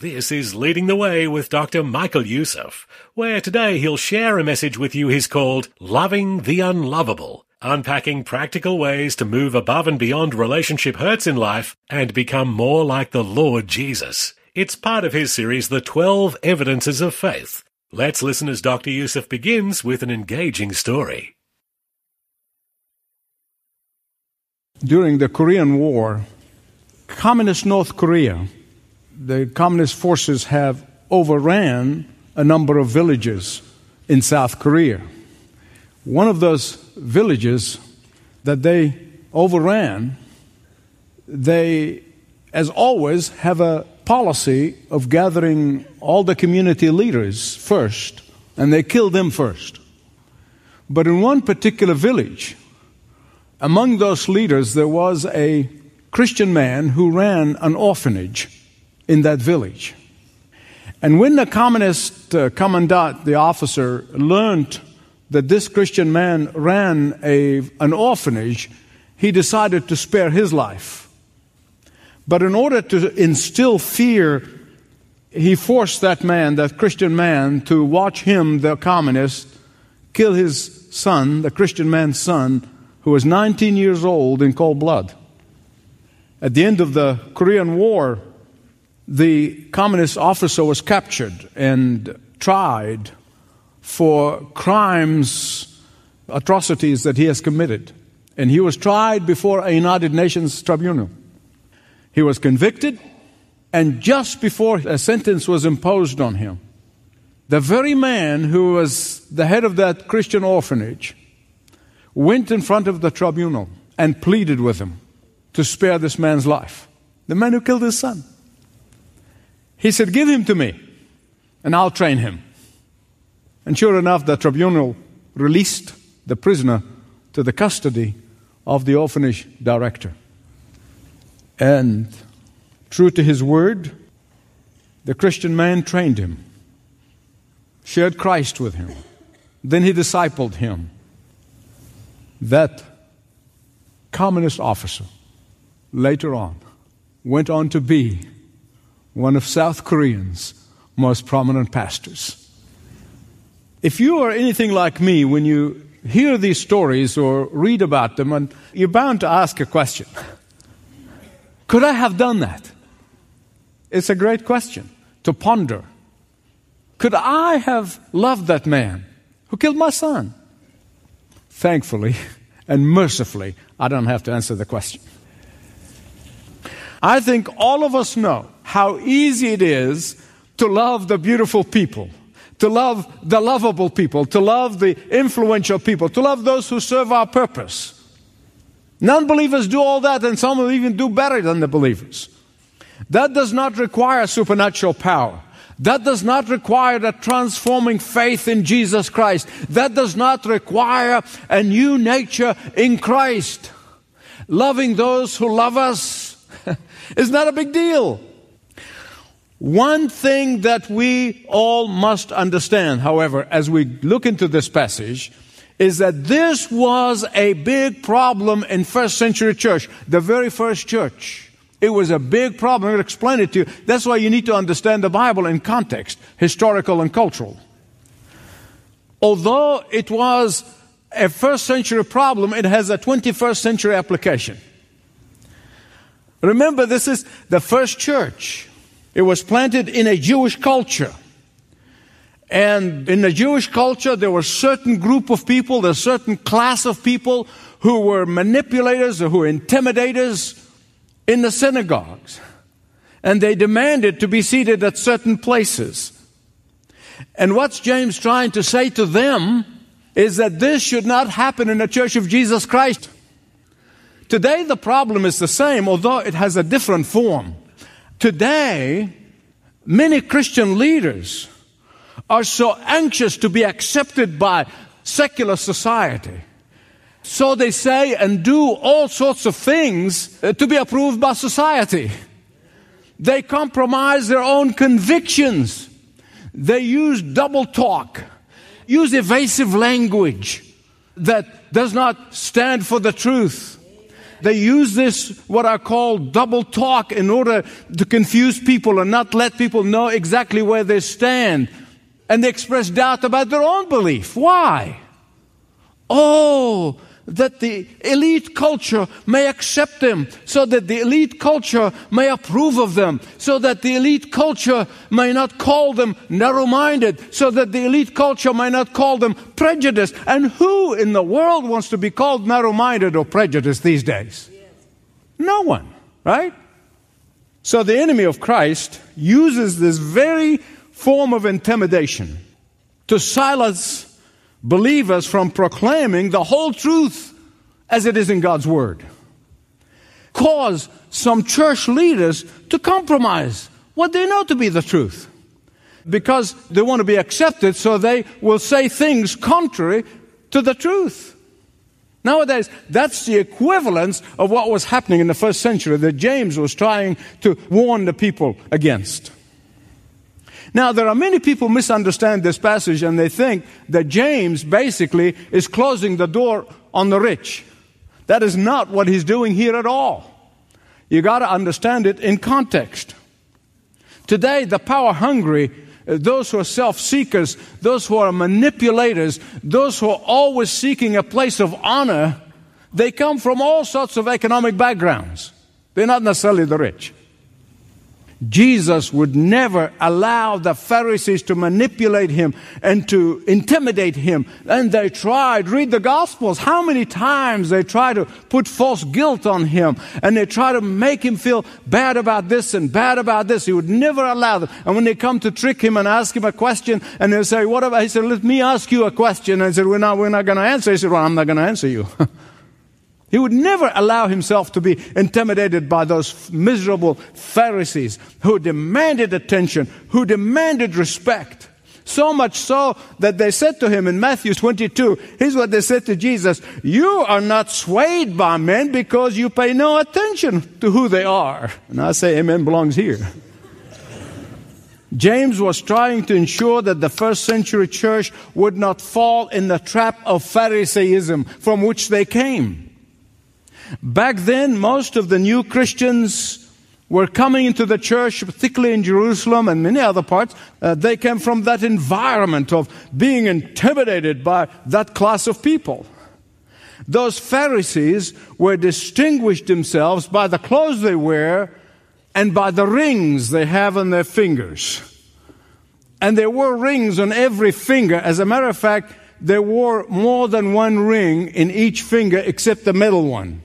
This is Leading the Way with Dr. Michael Youssef, where today he'll share a message with you he's called Loving the Unlovable, unpacking practical ways to move above and beyond relationship hurts in life and become more like the Lord Jesus. It's part of his series, The 12 Evidences of Faith. Let's listen as Dr. Youssef begins with an engaging story. During the Korean War, Communist North Korea the communist forces have overran a number of villages in South Korea. One of those villages that they overran, they, as always, have a policy of gathering all the community leaders first, and they kill them first. But in one particular village, among those leaders, there was a Christian man who ran an orphanage in that village. And when the communist uh, commandant, the officer, learned that this Christian man ran a, an orphanage, he decided to spare his life. But in order to instill fear, he forced that man, that Christian man, to watch him, the communist, kill his son, the Christian man's son, who was 19 years old, in cold blood. At the end of the Korean War, the communist officer was captured and tried for crimes, atrocities that he has committed. And he was tried before a United Nations tribunal. He was convicted, and just before a sentence was imposed on him, the very man who was the head of that Christian orphanage went in front of the tribunal and pleaded with him to spare this man's life. The man who killed his son. He said, Give him to me, and I'll train him. And sure enough, the tribunal released the prisoner to the custody of the orphanage director. And true to his word, the Christian man trained him, shared Christ with him. Then he discipled him. That communist officer later on went on to be one of South Korea's most prominent pastors. If you are anything like me, when you hear these stories or read about them, and you're bound to ask a question Could I have done that? It's a great question to ponder. Could I have loved that man who killed my son? Thankfully and mercifully, I don't have to answer the question. I think all of us know how easy it is to love the beautiful people, to love the lovable people, to love the influential people, to love those who serve our purpose. Non believers do all that, and some will even do better than the believers. That does not require supernatural power. That does not require a transforming faith in Jesus Christ. That does not require a new nature in Christ. Loving those who love us is not a big deal. One thing that we all must understand, however, as we look into this passage, is that this was a big problem in first century church, the very first church. It was a big problem. To explain it to you. That's why you need to understand the Bible in context, historical and cultural. Although it was a first century problem, it has a 21st century application. Remember, this is the first church. It was planted in a Jewish culture. And in the Jewish culture, there were certain group of people, a certain class of people who were manipulators or who were intimidators in the synagogues. And they demanded to be seated at certain places. And what's James trying to say to them is that this should not happen in the church of Jesus Christ. Today, the problem is the same, although it has a different form. Today, many Christian leaders are so anxious to be accepted by secular society. So they say and do all sorts of things uh, to be approved by society. They compromise their own convictions. They use double talk, use evasive language that does not stand for the truth. They use this, what I call double talk, in order to confuse people and not let people know exactly where they stand. And they express doubt about their own belief. Why? Oh, that the elite culture may accept them, so that the elite culture may approve of them, so that the elite culture may not call them narrow minded, so that the elite culture may not call them prejudiced. And who in the world wants to be called narrow minded or prejudiced these days? No one, right? So the enemy of Christ uses this very form of intimidation to silence believers from proclaiming the whole truth as it is in God's Word. Cause some church leaders to compromise what they know to be the truth because they want to be accepted, so they will say things contrary to the truth. Nowadays, that's the equivalence of what was happening in the first century that James was trying to warn the people against. Now, there are many people misunderstand this passage and they think that James basically is closing the door on the rich. That is not what he's doing here at all. You got to understand it in context. Today, the power hungry, uh, those who are self seekers, those who are manipulators, those who are always seeking a place of honor, they come from all sorts of economic backgrounds. They're not necessarily the rich. Jesus would never allow the Pharisees to manipulate him and to intimidate him. And they tried. Read the Gospels. How many times they tried to put false guilt on him and they tried to make him feel bad about this and bad about this. He would never allow them. And when they come to trick him and ask him a question and they say, what about, he said, let me ask you a question. And I said, we're not, we're not going to answer. He said, well, I'm not going to answer you. He would never allow himself to be intimidated by those miserable Pharisees who demanded attention, who demanded respect. So much so that they said to him in Matthew 22, here's what they said to Jesus, you are not swayed by men because you pay no attention to who they are. And I say amen belongs here. James was trying to ensure that the first century church would not fall in the trap of Pharisaism from which they came. Back then, most of the new Christians were coming into the church, particularly in Jerusalem and many other parts. Uh, they came from that environment of being intimidated by that class of people. Those Pharisees were distinguished themselves by the clothes they wear and by the rings they have on their fingers. And there were rings on every finger. As a matter of fact, they wore more than one ring in each finger except the middle one.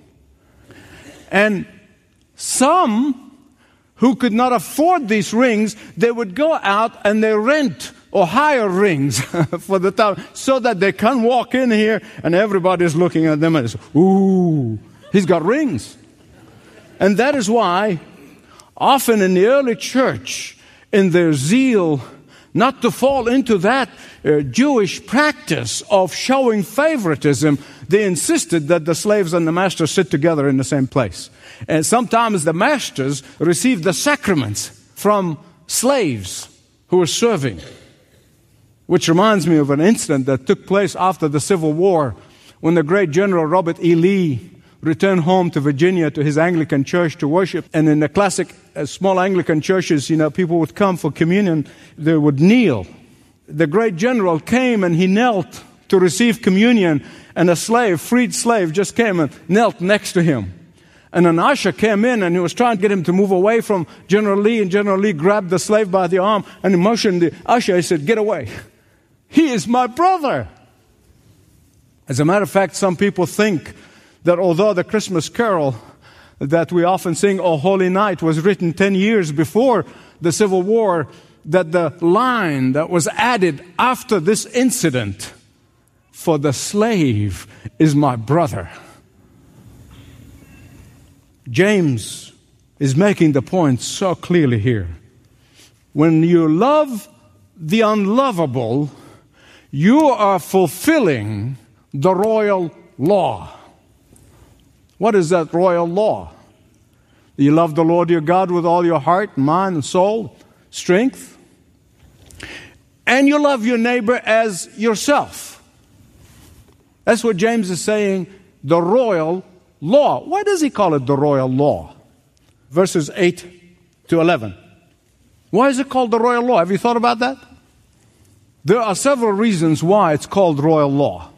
And some who could not afford these rings, they would go out and they rent or hire rings for the town so that they can walk in here and everybody's looking at them and says, ooh, he's got rings. And that is why often in the early church, in their zeal not to fall into that uh, Jewish practice of showing favoritism, they insisted that the slaves and the masters sit together in the same place. And sometimes the masters received the sacraments from slaves who were serving. Which reminds me of an incident that took place after the Civil War when the great General Robert E. Lee returned home to Virginia to his Anglican church to worship. And in the classic uh, small Anglican churches, you know, people would come for communion, they would kneel. The great general came and he knelt to receive communion, and a slave, freed slave, just came and knelt next to him. And an usher came in and he was trying to get him to move away from General Lee, and General Lee grabbed the slave by the arm and he motioned the usher. He said, Get away. He is my brother. As a matter of fact, some people think that although the Christmas carol that we often sing, O Holy Night, was written 10 years before the Civil War, that the line that was added after this incident, for the slave is my brother. James is making the point so clearly here. When you love the unlovable, you are fulfilling the royal law. What is that royal law? You love the Lord your God with all your heart, mind, and soul, strength. And you love your neighbor as yourself. That's what James is saying the royal law. Why does he call it the royal law? Verses 8 to 11. Why is it called the royal law? Have you thought about that? There are several reasons why it's called royal law.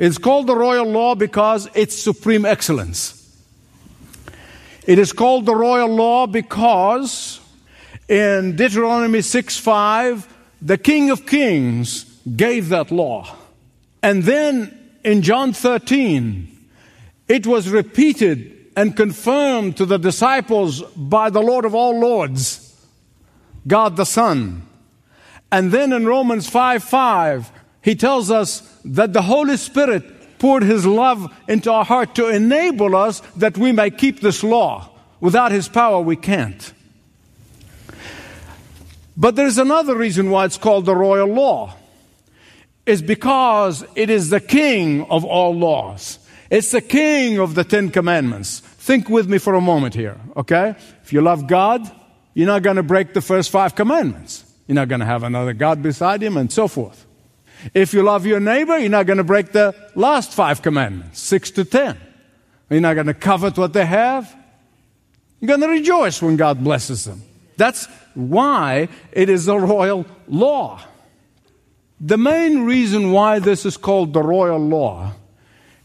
It's called the royal law because it's supreme excellence. It is called the royal law because in Deuteronomy 6 5, the King of Kings gave that law. And then in John 13, it was repeated and confirmed to the disciples by the Lord of all lords, God the Son. And then in Romans 5 5, he tells us that the Holy Spirit poured his love into our heart to enable us that we may keep this law. Without his power, we can't. But there's another reason why it's called the royal law. Is because it is the king of all laws. It's the king of the Ten Commandments. Think with me for a moment here, okay? If you love God, you're not going to break the first five commandments. You're not going to have another God beside him and so forth. If you love your neighbor, you're not going to break the last five commandments, six to ten. You're not going to covet what they have. You're going to rejoice when God blesses them. That's why it is a royal law. The main reason why this is called the royal law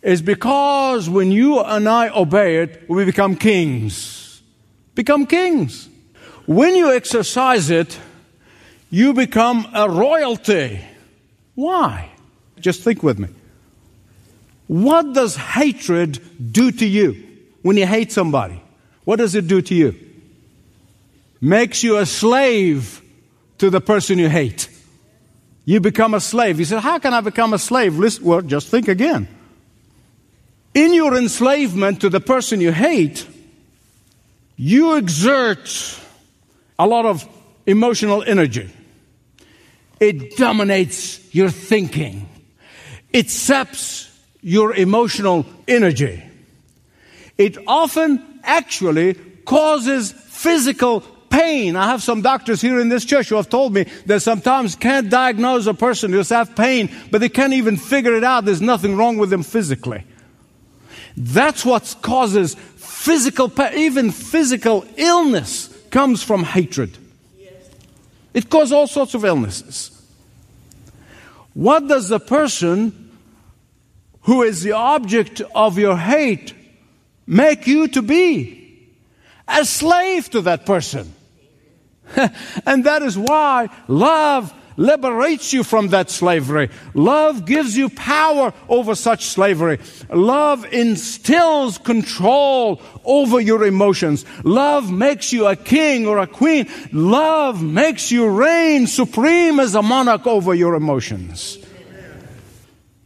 is because when you and I obey it, we become kings. Become kings. When you exercise it, you become a royalty. Why? Just think with me. What does hatred do to you when you hate somebody? What does it do to you? Makes you a slave to the person you hate. You become a slave. You said, How can I become a slave? Listen, well, just think again. In your enslavement to the person you hate, you exert a lot of emotional energy. It dominates your thinking. It saps your emotional energy. It often actually causes physical pain. I have some doctors here in this church who have told me that sometimes can't diagnose a person who's have pain, but they can't even figure it out. There's nothing wrong with them physically. That's what causes physical pain. Even physical illness comes from hatred. It causes all sorts of illnesses. What does the person who is the object of your hate make you to be? A slave to that person. and that is why love liberates you from that slavery. Love gives you power over such slavery. Love instills control over your emotions. Love makes you a king or a queen. Love makes you reign supreme as a monarch over your emotions.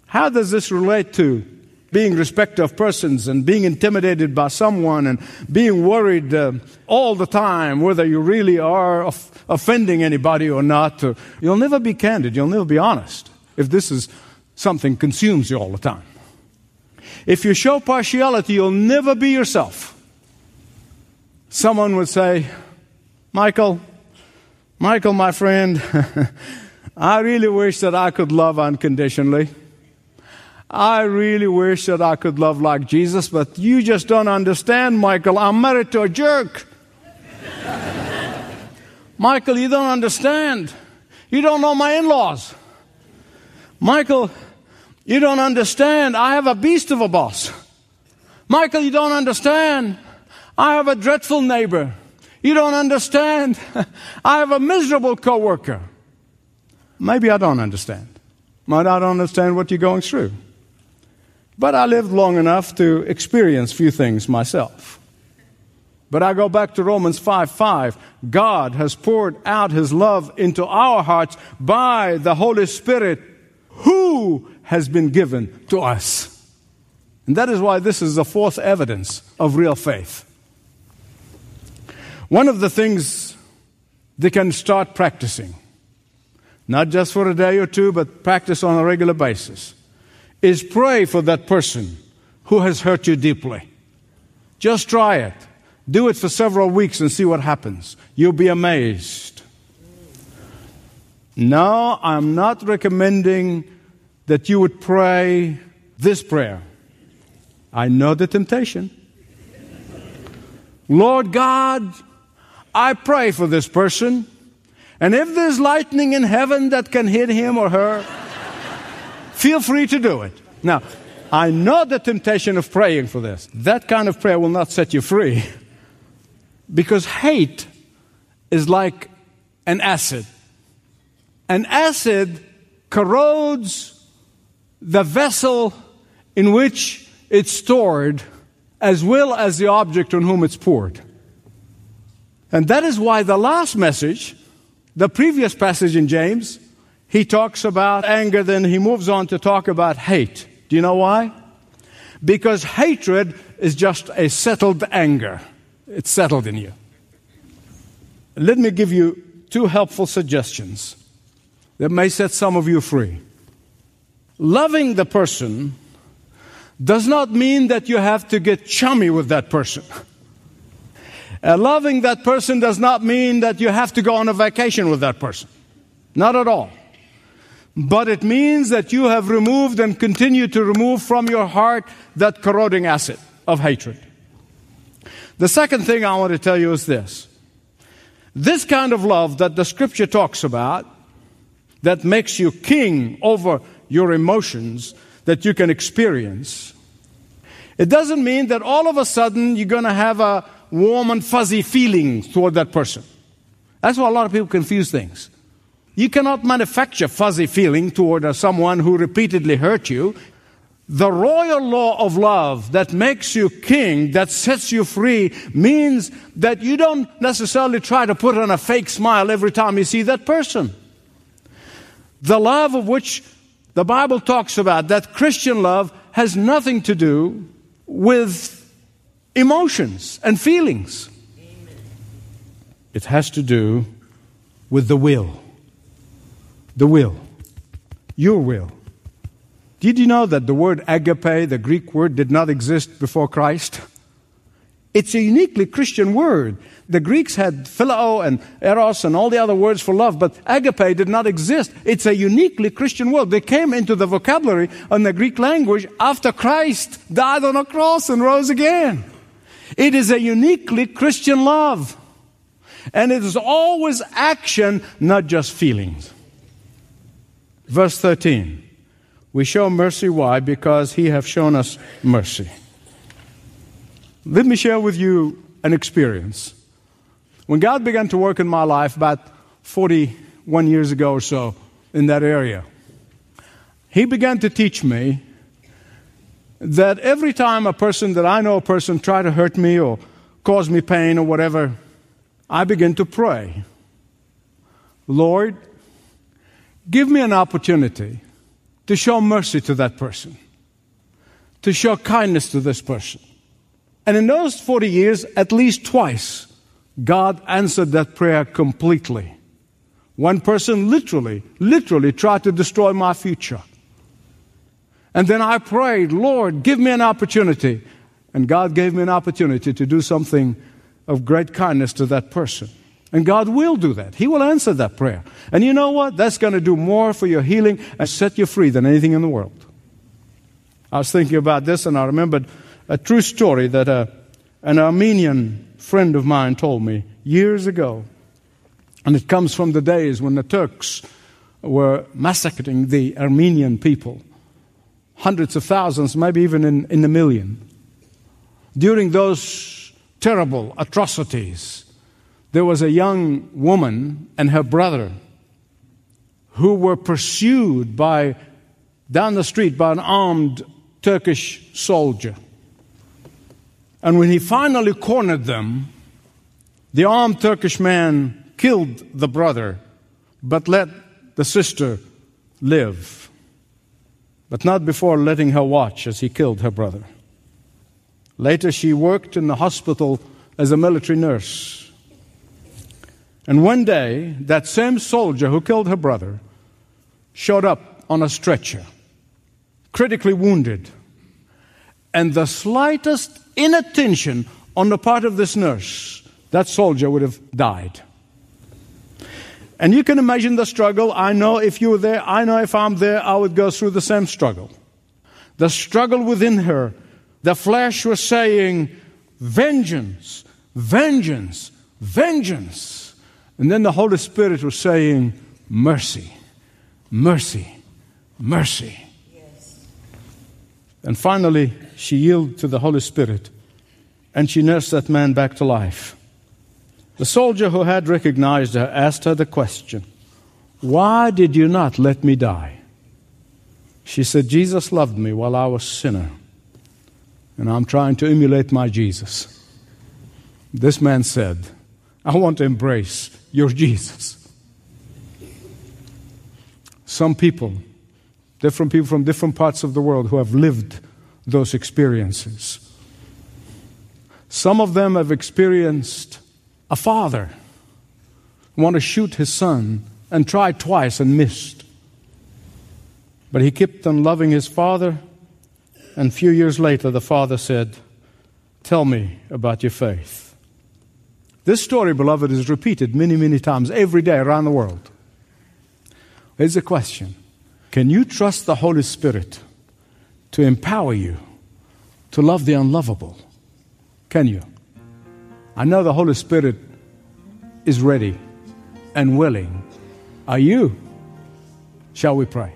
How does this relate to being respect of persons and being intimidated by someone and being worried uh, all the time whether you really are of- offending anybody or not. Or, you'll never be candid. You'll never be honest if this is something consumes you all the time. If you show partiality, you'll never be yourself. Someone would say, Michael, Michael, my friend, I really wish that I could love unconditionally. I really wish that I could love like Jesus, but you just don't understand, Michael. I'm married to a jerk. Michael, you don't understand. You don't know my in laws. Michael, you don't understand. I have a beast of a boss. Michael, you don't understand. I have a dreadful neighbor. You don't understand. I have a miserable coworker. Maybe I don't understand. Might I don't understand what you're going through. But I lived long enough to experience few things myself. But I go back to Romans 5 5. God has poured out his love into our hearts by the Holy Spirit who has been given to us. And that is why this is the fourth evidence of real faith. One of the things they can start practicing, not just for a day or two, but practice on a regular basis, is pray for that person who has hurt you deeply. Just try it. Do it for several weeks and see what happens. You'll be amazed. Now, I'm not recommending that you would pray this prayer. I know the temptation. Lord God, I pray for this person, and if there's lightning in heaven that can hit him or her, feel free to do it. Now, I know the temptation of praying for this. That kind of prayer will not set you free. Because hate is like an acid. An acid corrodes the vessel in which it's stored, as well as the object on whom it's poured. And that is why the last message, the previous passage in James, he talks about anger, then he moves on to talk about hate. Do you know why? Because hatred is just a settled anger. It's settled in you. Let me give you two helpful suggestions that may set some of you free. Loving the person does not mean that you have to get chummy with that person. Uh, loving that person does not mean that you have to go on a vacation with that person. Not at all. But it means that you have removed and continue to remove from your heart that corroding acid of hatred. The second thing I want to tell you is this this kind of love that the scripture talks about, that makes you king over your emotions, that you can experience, it doesn't mean that all of a sudden you're going to have a warm and fuzzy feeling toward that person. That's why a lot of people confuse things. You cannot manufacture fuzzy feeling toward someone who repeatedly hurt you. The royal law of love that makes you king, that sets you free, means that you don't necessarily try to put on a fake smile every time you see that person. The love of which the Bible talks about, that Christian love, has nothing to do with emotions and feelings. It has to do with the will. The will. Your will. Did you know that the word agape, the Greek word, did not exist before Christ? It's a uniquely Christian word. The Greeks had philo and eros and all the other words for love, but agape did not exist. It's a uniquely Christian word. They came into the vocabulary in the Greek language after Christ died on a cross and rose again. It is a uniquely Christian love. And it is always action, not just feelings. Verse 13. We show mercy why? Because he have shown us mercy. Let me share with you an experience. When God began to work in my life about 41 years ago or so in that area, He began to teach me that every time a person that I know a person try to hurt me or cause me pain or whatever, I begin to pray. Lord, give me an opportunity to show mercy to that person, to show kindness to this person. And in those 40 years, at least twice, God answered that prayer completely. One person literally, literally tried to destroy my future. And then I prayed, Lord, give me an opportunity. And God gave me an opportunity to do something of great kindness to that person. And God will do that. He will answer that prayer. And you know what? That's going to do more for your healing and set you free than anything in the world. I was thinking about this and I remembered a true story that a, uh, an Armenian friend of mine told me years ago. And it comes from the days when the Turks were massacring the Armenian people hundreds of thousands, maybe even in, in the million. During those terrible atrocities, there was a young woman and her brother who were pursued by down the street by an armed Turkish soldier. And when he finally cornered them, the armed Turkish man killed the brother, but let the sister live but not before letting her watch as he killed her brother. Later, she worked in the hospital as a military nurse. And one day, that same soldier who killed her brother showed up on a stretcher, critically wounded. And the slightest inattention on the part of this nurse, that soldier would have died. And you can imagine the struggle. I know if you were there, I know if I'm there, I would go through the same struggle. The struggle within her. The flesh was saying, Vengeance, vengeance, vengeance. And then the Holy Spirit was saying, Mercy, mercy, mercy. Yes. And finally, she yielded to the Holy Spirit and she nursed that man back to life. The soldier who had recognized her asked her the question, Why did you not let me die? She said, Jesus loved me while I was sinner, and I'm trying to emulate my Jesus. This man said, I want to embrace your Jesus. Some people, different people from different parts of the world who have lived those experiences. Some of them have experienced a father want to shoot his son and tried twice and missed. But he kept on loving his father, and a few years later, the father said, Tell me about your faith. This story, beloved, is repeated many, many times every day around the world. Here's a question Can you trust the Holy Spirit to empower you to love the unlovable? Can you? I know the Holy Spirit is ready and willing. Are you? Shall we pray?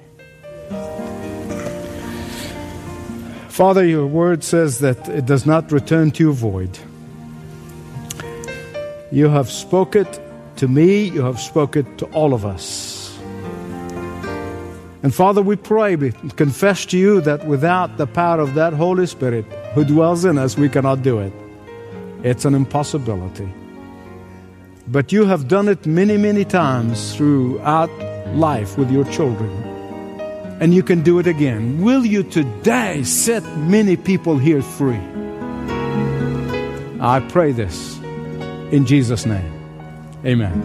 Father, your word says that it does not return to you void. You have spoken to me, you have spoken to all of us. And Father, we pray, we confess to you that without the power of that Holy Spirit who dwells in us, we cannot do it. It's an impossibility. But you have done it many, many times throughout life with your children. And you can do it again. Will you today set many people here free? I pray this in Jesus' name. Amen.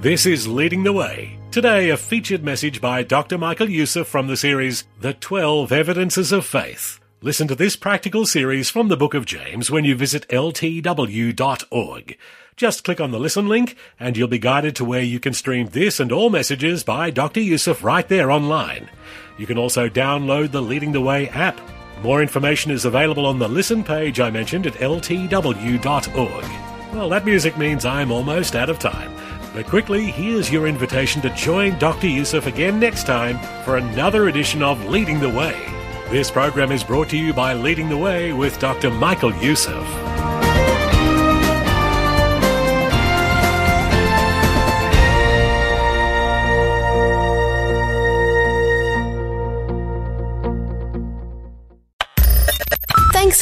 This is Leading the Way. Today, a featured message by Dr. Michael Youssef from the series The 12 Evidences of Faith. Listen to this practical series from the book of James when you visit ltw.org. Just click on the listen link and you'll be guided to where you can stream this and all messages by Dr. Youssef right there online. You can also download the Leading the Way app. More information is available on the listen page I mentioned at ltw.org. Well, that music means I'm almost out of time. But quickly, here's your invitation to join Dr. Youssef again next time for another edition of Leading the Way. This program is brought to you by Leading the Way with Dr. Michael Youssef.